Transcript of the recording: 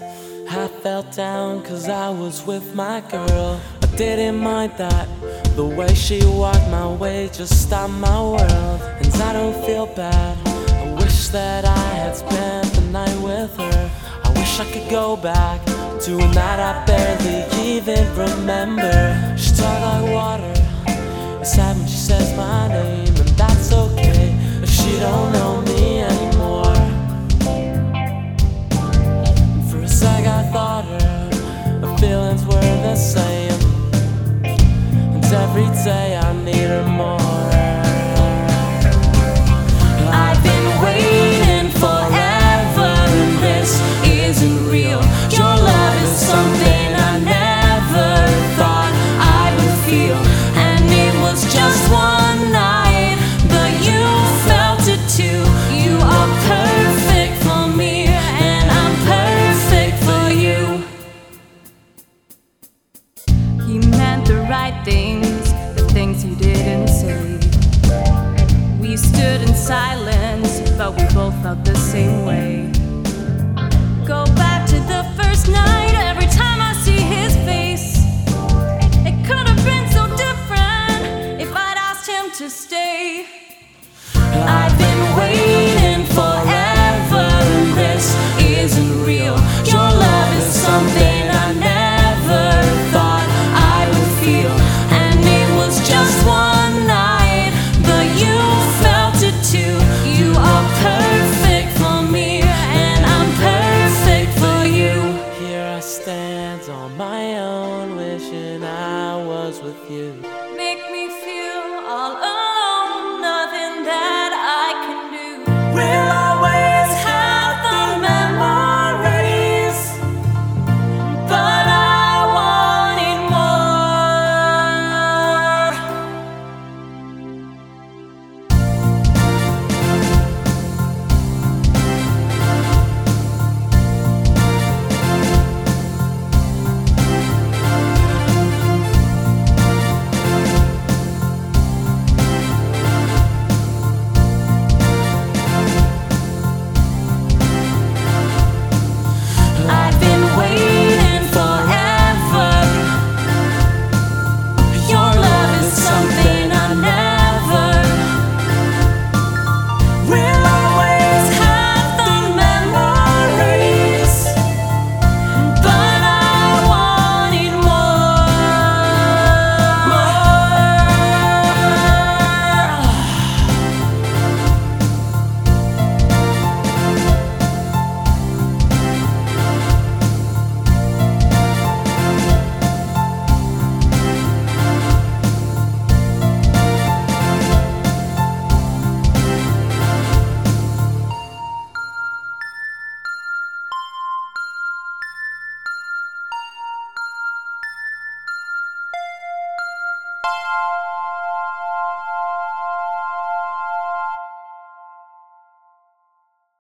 I felt down cause I was with my girl. I didn't mind that. The way she walked my way just stopped my world. And I don't feel bad. I wish that I had spent the night with her. I wish I could go back to a night I barely even remember. She talked like water. It's sad when she says my name, her, her feelings were the same. And every day I need her more. Right things, the things he didn't say. We stood in silence, but we both felt the same way. down, wishing I was with you. Make me feel.